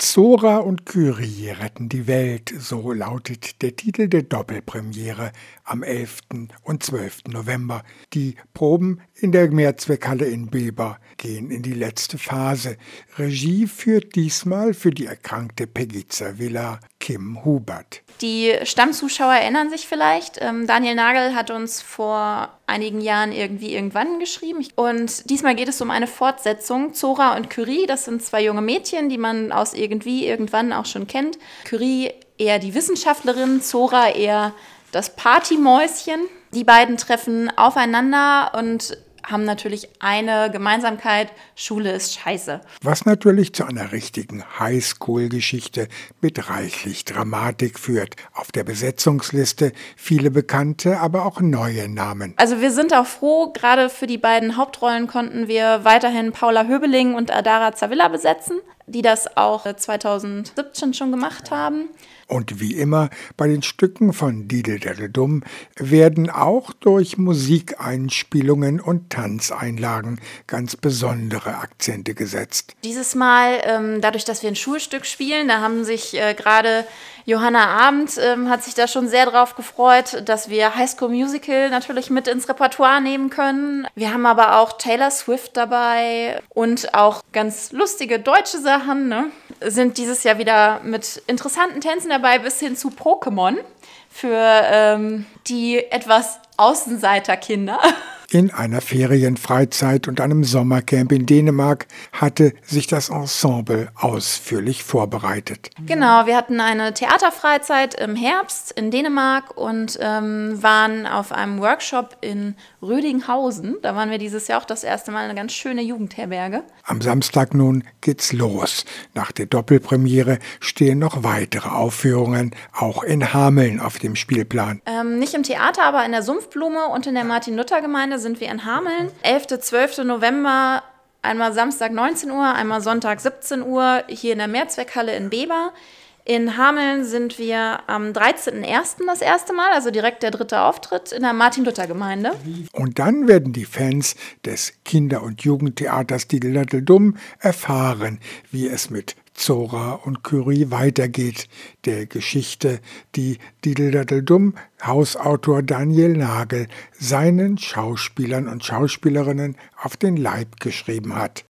Zora und Kyrie retten die Welt, so lautet der Titel der Doppelpremiere am 11. und 12. November. Die Proben in der Mehrzweckhalle in Bilber gehen in die letzte Phase. Regie führt diesmal für die erkrankte Peggy Villa Kim Hubert. Die Stammzuschauer erinnern sich vielleicht. Ähm, Daniel Nagel hat uns vor einigen Jahren irgendwie irgendwann geschrieben. Und diesmal geht es um eine Fortsetzung. Zora und Curie, das sind zwei junge Mädchen, die man aus irgendwie irgendwann auch schon kennt. Curie eher die Wissenschaftlerin, Zora eher das Partymäuschen. Die beiden treffen aufeinander und haben natürlich eine Gemeinsamkeit, Schule ist scheiße. Was natürlich zu einer richtigen Highschool-Geschichte mit reichlich Dramatik führt. Auf der Besetzungsliste viele bekannte, aber auch neue Namen. Also wir sind auch froh, gerade für die beiden Hauptrollen konnten wir weiterhin Paula Höbeling und Adara Zavilla besetzen, die das auch 2017 schon gemacht haben. Und wie immer bei den Stücken von Didel Dumm werden auch durch Musikeinspielungen und Tanzeinlagen ganz besondere Akzente gesetzt. Dieses Mal, ähm, dadurch, dass wir ein Schulstück spielen, da haben sich äh, gerade Johanna Abend ähm, hat sich da schon sehr drauf gefreut, dass wir High School Musical natürlich mit ins Repertoire nehmen können. Wir haben aber auch Taylor Swift dabei und auch ganz lustige deutsche Sachen. Ne? Sind dieses Jahr wieder mit interessanten Tänzen dabei, bis hin zu Pokémon für ähm, die etwas Außenseiterkinder. In einer Ferienfreizeit und einem Sommercamp in Dänemark hatte sich das Ensemble ausführlich vorbereitet. Genau, wir hatten eine Theaterfreizeit im Herbst in Dänemark und ähm, waren auf einem Workshop in Rödinghausen. Da waren wir dieses Jahr auch das erste Mal eine ganz schöne Jugendherberge. Am Samstag nun geht's los. Nach der Doppelpremiere stehen noch weitere Aufführungen, auch in Hameln auf dem Spielplan. Ähm, nicht im Theater, aber in der Sumpfblume und in der Martin-Luther-Gemeinde sind wir in Hameln. 11. 12. November, einmal Samstag 19 Uhr, einmal Sonntag 17 Uhr hier in der Mehrzweckhalle in Beber. In Hameln sind wir am 13.01. das erste Mal, also direkt der dritte Auftritt in der Martin-Luther-Gemeinde. Und dann werden die Fans des Kinder- und Jugendtheaters Die Dumm erfahren, wie es mit Zora und Curie weitergeht, der Geschichte, die Dideldaddeldum Hausautor Daniel Nagel seinen Schauspielern und Schauspielerinnen auf den Leib geschrieben hat.